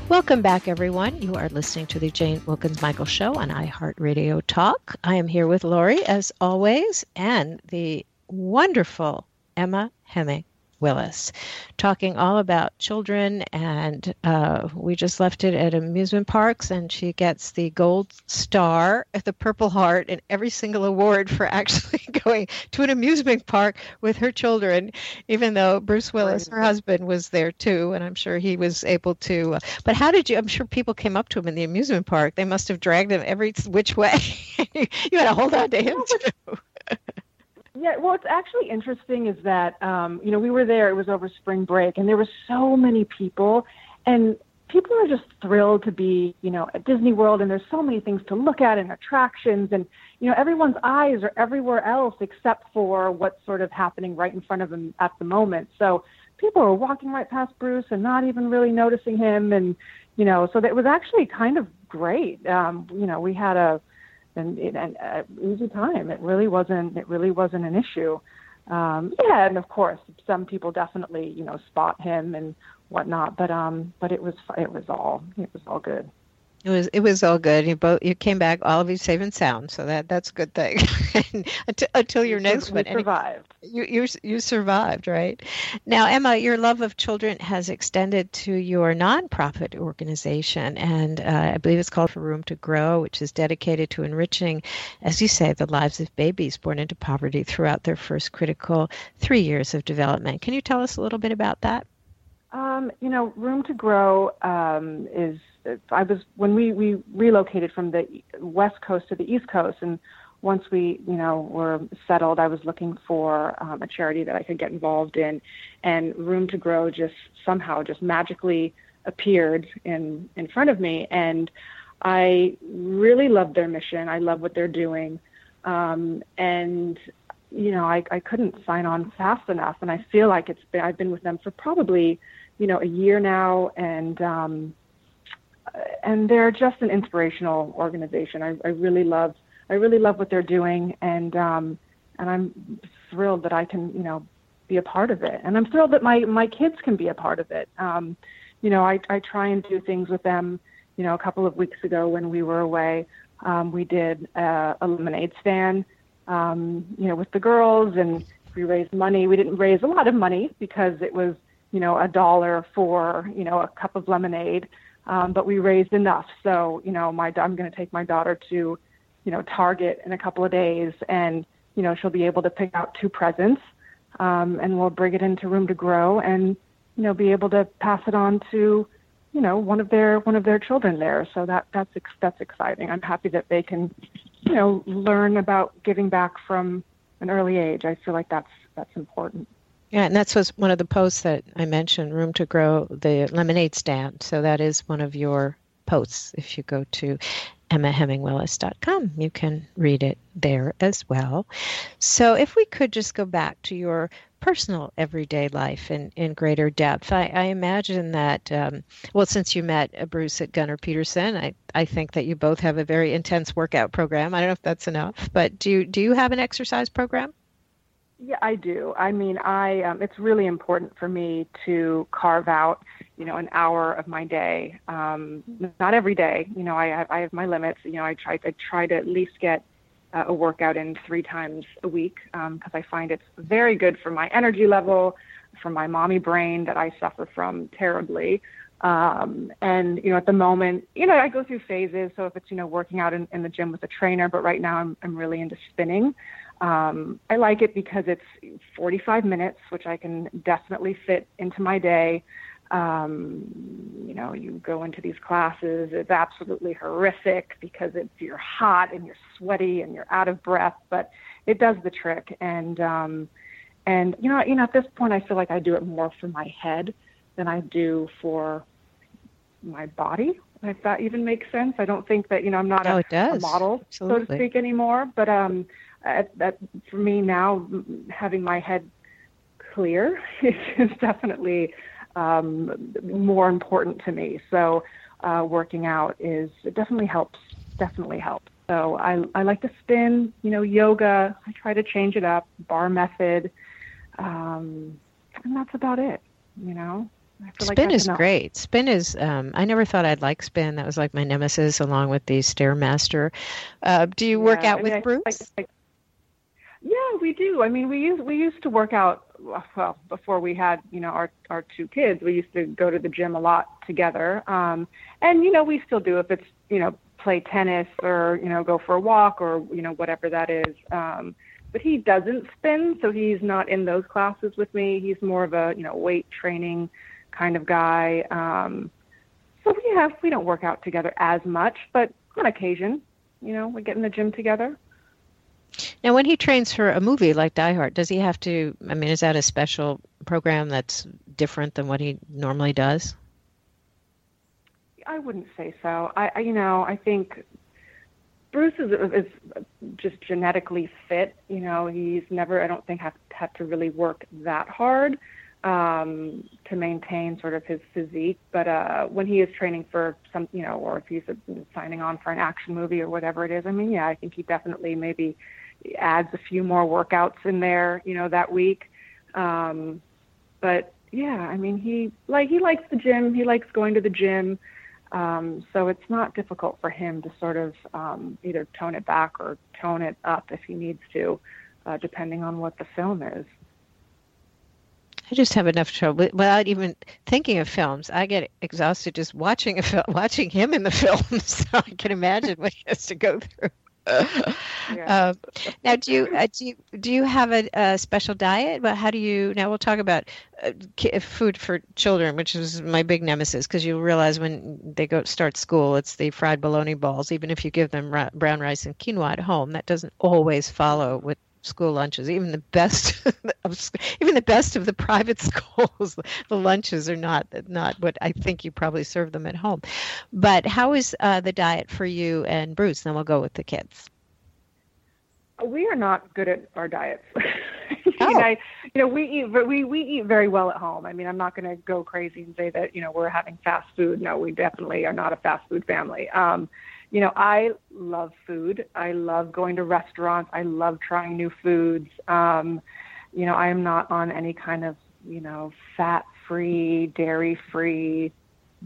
Welcome back, everyone. You are listening to the Jane Wilkens Michael Show on iHeartRadio Talk. I am here with Laurie, as always, and the wonderful Emma Heming. Willis, talking all about children. And uh, we just left it at amusement parks, and she gets the gold star, the Purple Heart, and every single award for actually going to an amusement park with her children, even though Bruce Willis, her husband, was there too. And I'm sure he was able to. Uh, but how did you? I'm sure people came up to him in the amusement park. They must have dragged him every which way. you had to hold on to him too. Yeah, well, what's actually interesting is that um, you know we were there. It was over spring break, and there were so many people, and people are just thrilled to be you know at Disney World, and there's so many things to look at and attractions, and you know everyone's eyes are everywhere else except for what's sort of happening right in front of them at the moment. So people are walking right past Bruce and not even really noticing him, and you know, so that was actually kind of great. Um, you know, we had a and and uh, easy time. It really wasn't. It really wasn't an issue. Um, yeah, and of course, some people definitely you know spot him and whatnot. But um, but it was it was all it was all good. It was it was all good. You both you came back all of you safe and sound, so that that's a good thing. until, until your next one, survived. You you you survived, right? Now, Emma, your love of children has extended to your nonprofit organization, and uh, I believe it's called For Room to Grow, which is dedicated to enriching, as you say, the lives of babies born into poverty throughout their first critical three years of development. Can you tell us a little bit about that? Um, you know, Room to Grow um, is I was when we we relocated from the west coast to the east coast, and once we you know were settled, I was looking for um, a charity that I could get involved in, and Room to Grow just somehow just magically appeared in in front of me, and I really love their mission. I love what they're doing, um, and you know, I, I couldn't sign on fast enough. And I feel like it's been, I've been with them for probably, you know, a year now. And, um, and they're just an inspirational organization. I, I really love, I really love what they're doing. And, um, and I'm thrilled that I can, you know, be a part of it. And I'm thrilled that my, my kids can be a part of it. Um, you know, I, I try and do things with them. You know, a couple of weeks ago when we were away, um, we did a, a lemonade stand um, you know, with the girls and we raised money. We didn't raise a lot of money because it was, you know, a dollar for, you know, a cup of lemonade. Um, but we raised enough. So, you know, my, I'm going to take my daughter to, you know, Target in a couple of days and, you know, she'll be able to pick out two presents. Um, and we'll bring it into room to grow and, you know, be able to pass it on to, you know, one of their, one of their children there. So that, that's, that's exciting. I'm happy that they can, you know, learn about giving back from an early age. I feel like that's that's important. Yeah, and that's was one of the posts that I mentioned, Room to Grow, the lemonade stand. So that is one of your posts. If you go to emmahemingwillis.com, you can read it there as well. So if we could just go back to your personal everyday life in, in greater depth. I, I imagine that, um, well, since you met Bruce at Gunnar Peterson, I, I think that you both have a very intense workout program. I don't know if that's enough, but do you, do you have an exercise program? Yeah, I do. I mean, I um, it's really important for me to carve out, you know, an hour of my day. Um, not every day, you know. I have, I have my limits. You know, I try I try to at least get uh, a workout in three times a week because um, I find it's very good for my energy level, for my mommy brain that I suffer from terribly. Um, and you know, at the moment, you know, I go through phases. So if it's you know working out in, in the gym with a trainer, but right now I'm I'm really into spinning. Um, I like it because it's 45 minutes, which I can definitely fit into my day. Um, you know, you go into these classes, it's absolutely horrific because it's you're hot and you're sweaty and you're out of breath, but it does the trick. And um, and you know, you know, at this point, I feel like I do it more for my head than I do for my body. If that even makes sense, I don't think that you know I'm not no, a, a, model, Absolutely. so to speak, anymore. But um, at, that for me now, having my head clear is, is definitely um, more important to me. So uh, working out is it definitely helps. Definitely helps. So I I like to spin. You know, yoga. I try to change it up. bar method, um, and that's about it. You know. Spin like is enough. great. Spin is. Um, I never thought I'd like spin. That was like my nemesis, along with the stairmaster. Uh, do you yeah, work out I with Bruce? I, I, yeah, we do. I mean, we used we used to work out well before we had you know our our two kids. We used to go to the gym a lot together, um, and you know we still do if it's you know play tennis or you know go for a walk or you know whatever that is. Um, but he doesn't spin, so he's not in those classes with me. He's more of a you know weight training kind of guy. Um, so we have we don't work out together as much, but on occasion, you know, we get in the gym together. Now, when he trains for a movie like Die Hard, does he have to? I mean, is that a special program that's different than what he normally does? I wouldn't say so. I, I you know, I think Bruce is, is just genetically fit. You know, he's never, I don't think, have had to really work that hard um, to maintain sort of his physique. But uh, when he is training for some, you know, or if he's signing on for an action movie or whatever it is, I mean, yeah, I think he definitely maybe adds a few more workouts in there, you know, that week. Um, but yeah, I mean, he like he likes the gym. He likes going to the gym. Um, so it's not difficult for him to sort of um, either tone it back or tone it up if he needs to, uh, depending on what the film is. I just have enough trouble without even thinking of films. I get exhausted just watching a film, watching him in the film. So I can imagine what he has to go through um, now, do you uh, do you do you have a, a, special diet? But how do you? Now we'll talk about uh, food for children, which is my big nemesis, because you realize when they go start school, it's the fried bologna balls. Even if you give them ra- brown rice and quinoa at home, that doesn't always follow with school lunches. Even the best, of, even the best of the private schools, the lunches are not not what I think you probably serve them at home. But how is uh, the diet for you and Bruce? Then we'll go with the kids. we are not good at our diets. oh. I, you know, we eat we we eat very well at home. I mean, I'm not going to go crazy and say that you know we're having fast food. No, we definitely are not a fast food family. Um, you know, I love food. I love going to restaurants. I love trying new foods. Um, you know, I am not on any kind of you know fat-free, dairy-free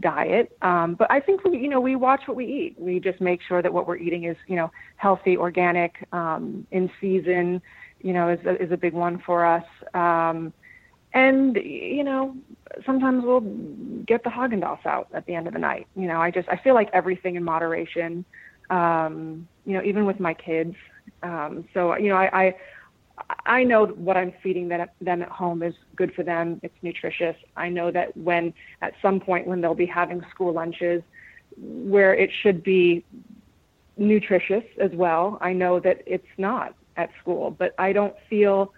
diet. Um, but I think we, you know, we watch what we eat. We just make sure that what we're eating is, you know, healthy, organic, um, in season. You know, is is a big one for us. Um, and you know, sometimes we'll get the Haagen Dazs out at the end of the night. You know, I just I feel like everything in moderation. Um, you know, even with my kids. Um, so you know, I, I I know what I'm feeding them, them at home is good for them. It's nutritious. I know that when at some point when they'll be having school lunches, where it should be nutritious as well, I know that it's not at school. But I don't feel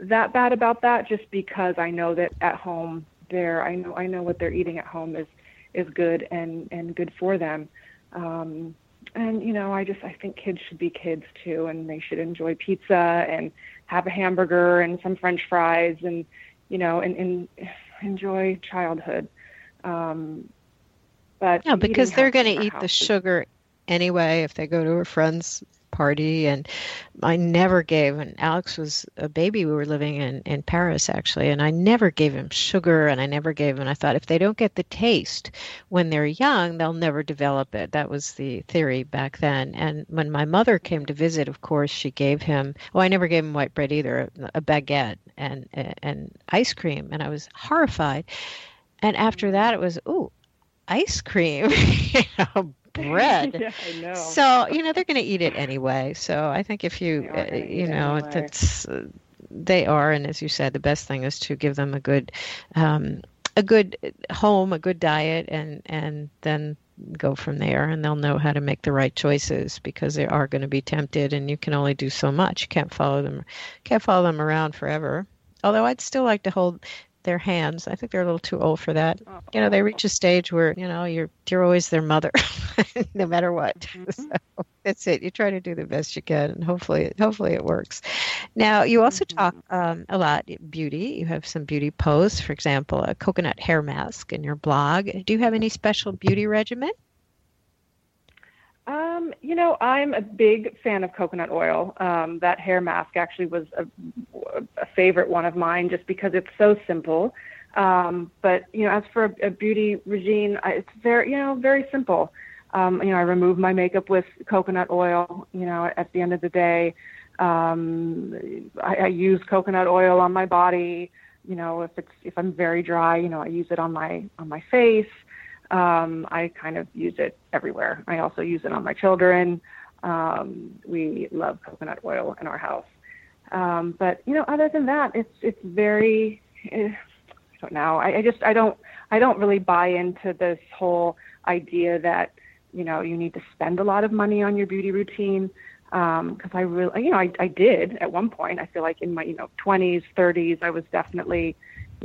that bad about that just because I know that at home there I know I know what they're eating at home is is good and and good for them. Um, and you know, I just I think kids should be kids too, and they should enjoy pizza and have a hamburger and some French fries, and you know, and, and enjoy childhood. Um, but yeah, because they're going to eat the sugar anyway if they go to a friend's party and I never gave and Alex was a baby we were living in in Paris actually and I never gave him sugar and I never gave him I thought if they don't get the taste when they're young they'll never develop it. That was the theory back then. And when my mother came to visit of course she gave him well I never gave him white bread either a baguette and and ice cream and I was horrified. And after that it was ooh ice cream bread. yeah, I know. So you know they're going to eat it anyway. So I think if you uh, you know anyway. it's uh, they are, and as you said, the best thing is to give them a good um, a good home, a good diet, and and then go from there and they'll know how to make the right choices because they are going to be tempted and you can only do so much you can't follow them can't follow them around forever although i'd still like to hold their hands. I think they're a little too old for that. Oh. You know, they reach a stage where you know you're you're always their mother, no matter what. Mm-hmm. So that's it. You try to do the best you can, and hopefully, hopefully it works. Now, you also mm-hmm. talk um, a lot beauty. You have some beauty posts, for example, a coconut hair mask in your blog. Do you have any special beauty regimen? Um, you know, I'm a big fan of coconut oil. Um, that hair mask actually was a, a favorite one of mine just because it's so simple. Um, but you know, as for a, a beauty regime, I, it's very, you know, very simple. Um, you know, I remove my makeup with coconut oil. You know, at the end of the day, um, I, I use coconut oil on my body. You know, if it's if I'm very dry, you know, I use it on my on my face um, I kind of use it everywhere. I also use it on my children. Um, we love coconut oil in our house. Um, but you know, other than that, it's it's very. Eh, I don't know. I, I just I don't I don't really buy into this whole idea that you know you need to spend a lot of money on your beauty routine because um, I really you know I I did at one point. I feel like in my you know 20s, 30s, I was definitely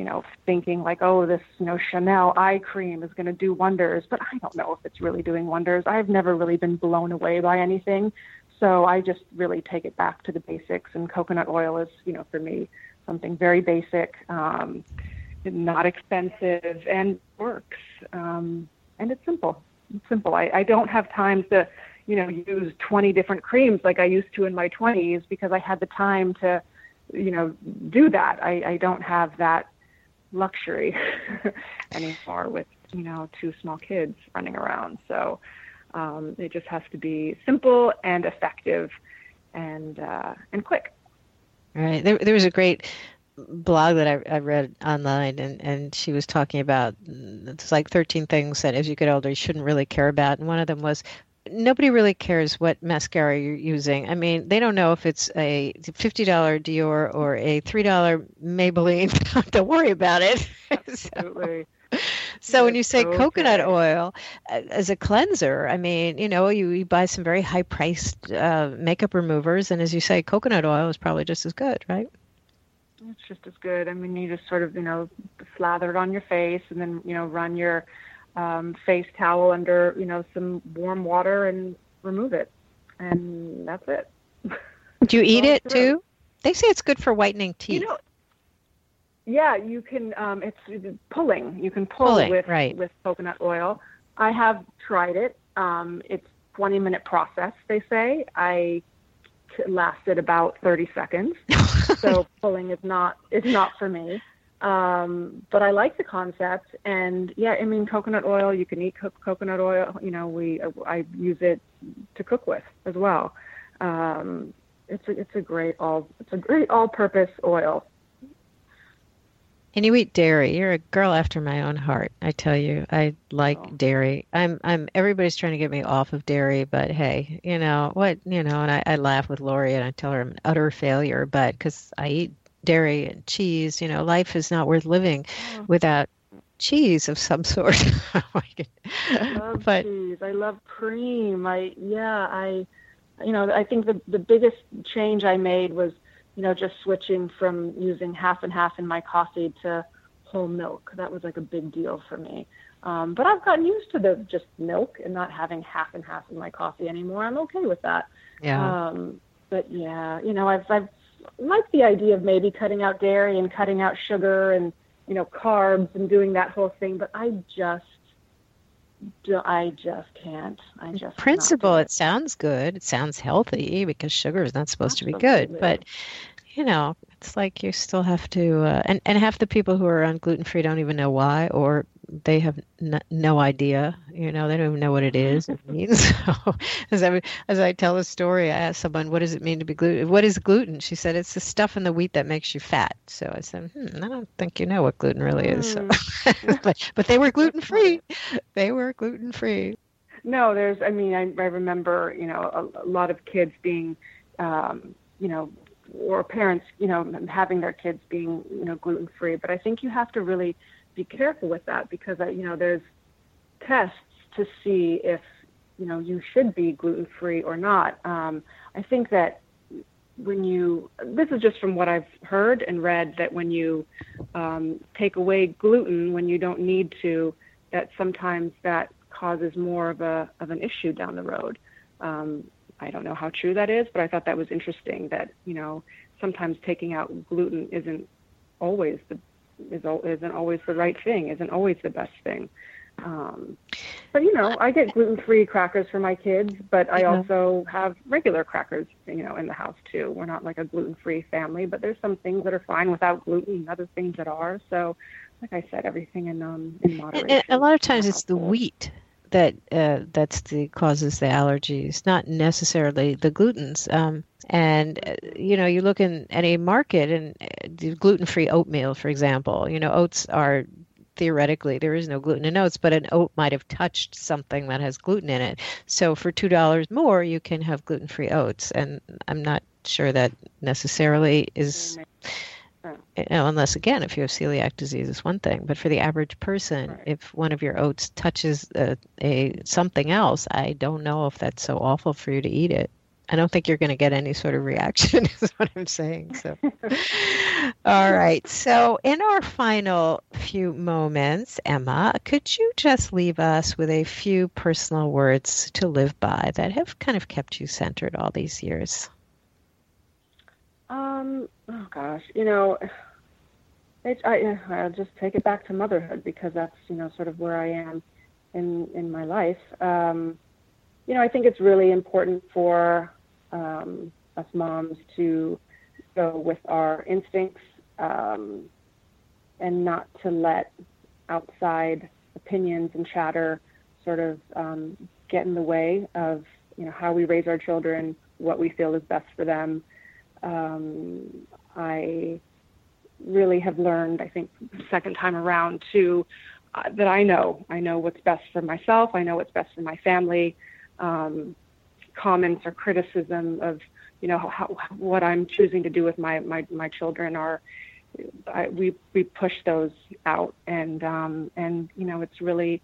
you know, thinking like, oh, this, you know, Chanel eye cream is going to do wonders, but I don't know if it's really doing wonders. I've never really been blown away by anything. So I just really take it back to the basics and coconut oil is, you know, for me, something very basic, um, not expensive and works. Um, and it's simple. It's simple. I, I don't have time to, you know, use 20 different creams like I used to in my 20s because I had the time to, you know, do that. I, I don't have that luxury anymore with you know two small kids running around. So um, it just has to be simple and effective and uh, and quick. Right. There, there was a great blog that I, I read online, and, and she was talking about it's like 13 things that as you get older you shouldn't really care about. And one of them was nobody really cares what mascara you're using. I mean, they don't know if it's a $50 Dior or a $3 Maybelline. don't worry about it. Absolutely. so, so when you say okay. coconut oil uh, as a cleanser, I mean, you know, you, you buy some very high priced uh, makeup removers, and as you say, coconut oil is probably just as good, right? It's just as good. I mean, you just sort of, you know, slather it on your face and then, you know, run your um, face towel under you know some warm water and remove it, and that's it. Do you eat it through. too? They say it's good for whitening teeth. You know, yeah, you can. Um, it's, it's pulling. You can pull pulling, with right. with coconut oil. I have tried it. Um, it's 20 minute process. They say I lasted about 30 seconds. so pulling is not is not for me. Um, but I like the concept, and yeah, I mean coconut oil. You can eat co- coconut oil. You know, we I use it to cook with as well. Um, it's a it's a great all it's a great all-purpose oil. And you eat dairy. You're a girl after my own heart. I tell you, I like oh. dairy. I'm, I'm. Everybody's trying to get me off of dairy, but hey, you know what? You know, and I, I laugh with Laurie and I tell her I'm an utter failure, but because I eat dairy and cheese, you know, life is not worth living oh. without cheese of some sort. I love but, cheese. I love cream. I yeah. I, you know, I think the the biggest change I made was you know, just switching from using half and half in my coffee to whole milk. That was like a big deal for me. Um, but I've gotten used to the just milk and not having half and half in my coffee anymore. I'm okay with that. Yeah. Um, but yeah, you know, I've I've liked the idea of maybe cutting out dairy and cutting out sugar and you know carbs and doing that whole thing. But I just I just can't. I just principle. It. it. sounds good. It sounds healthy because sugar is not supposed Absolutely. to be good. But you know, it's like you still have to. Uh, and and half the people who are on gluten free don't even know why, or they have n- no idea. You know, they don't even know what it is. It means. So, as I as I tell a story, I asked someone, "What does it mean to be gluten? What is gluten?" She said, "It's the stuff in the wheat that makes you fat." So I said, hmm, "I don't think you know what gluten really is." So, hmm. but but they were gluten free. They were gluten free. No, there's. I mean, I, I remember, you know, a, a lot of kids being, um, you know, or parents, you know, having their kids being, you know, gluten free. But I think you have to really be careful with that because uh, you know there's tests to see if you know you should be gluten free or not. Um, I think that when you this is just from what I've heard and read that when you um, take away gluten when you don't need to, that sometimes that causes more of a of an issue down the road. Um, I don't know how true that is, but I thought that was interesting that you know sometimes taking out gluten isn't always the is isn't always the right thing, isn't always the best thing. Um, but you know, I get gluten-free crackers for my kids, but I also have regular crackers, you know, in the house too. We're not like a gluten-free family, but there's some things that are fine without gluten, and other things that are. So, like I said, everything in um in moderation. And a lot of times, it's the wheat that uh, that's the causes the allergies, not necessarily the glutens. Um, and uh, you know, you look in any market and uh, gluten-free oatmeal, for example. You know, oats are theoretically there is no gluten in oats, but an oat might have touched something that has gluten in it. So for two dollars more, you can have gluten-free oats, and I'm not sure that necessarily is. You know, unless again, if you have celiac disease, it's one thing. But for the average person, right. if one of your oats touches a, a something else, I don't know if that's so awful for you to eat it. I don't think you're going to get any sort of reaction, is what I'm saying. So, all right. So, in our final few moments, Emma, could you just leave us with a few personal words to live by that have kind of kept you centered all these years? Um. Oh gosh, you know, I, I I'll just take it back to motherhood because that's you know sort of where I am in in my life. Um, you know, I think it's really important for um, us moms to go with our instincts um, and not to let outside opinions and chatter sort of um, get in the way of you know how we raise our children, what we feel is best for them. Um, I really have learned, I think, second time around to uh, that I know I know what's best for myself. I know what's best for my family. Um, comments or criticism of you know how, what I'm choosing to do with my my, my children are I, we we push those out and um, and you know it's really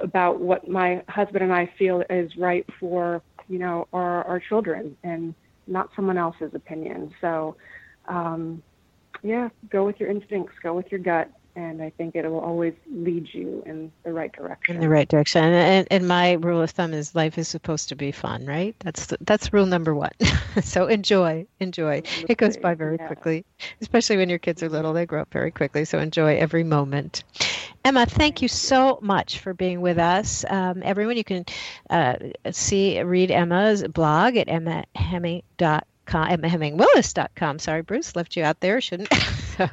about what my husband and I feel is right for you know our our children and not someone else's opinion. So um, yeah go with your instincts go with your gut and I think it will always lead you in the right direction. In the right direction. And, and my rule of thumb is life is supposed to be fun, right? That's the, that's rule number one. so enjoy, enjoy. It goes by very yeah. quickly, especially when your kids are little. They grow up very quickly. So enjoy every moment. Emma, thank you so much for being with us. Um, everyone, you can uh, see, read Emma's blog at emmaheming.com. EmmaHemingWillis.com. Sorry, Bruce, left you out there. Shouldn't. so,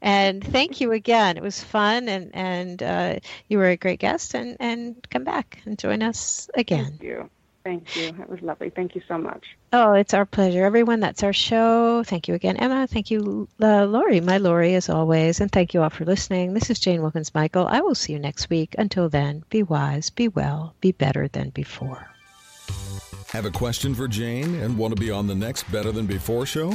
and thank you again. It was fun, and and uh, you were a great guest. And and come back and join us again. Thank you. Thank you. It was lovely. Thank you so much. Oh, it's our pleasure. Everyone, that's our show. Thank you again, Emma. Thank you, uh, Laurie, my Laurie, as always. And thank you all for listening. This is Jane Wilkens Michael. I will see you next week. Until then, be wise, be well, be better than before. Have a question for Jane and want to be on the next Better Than Before show?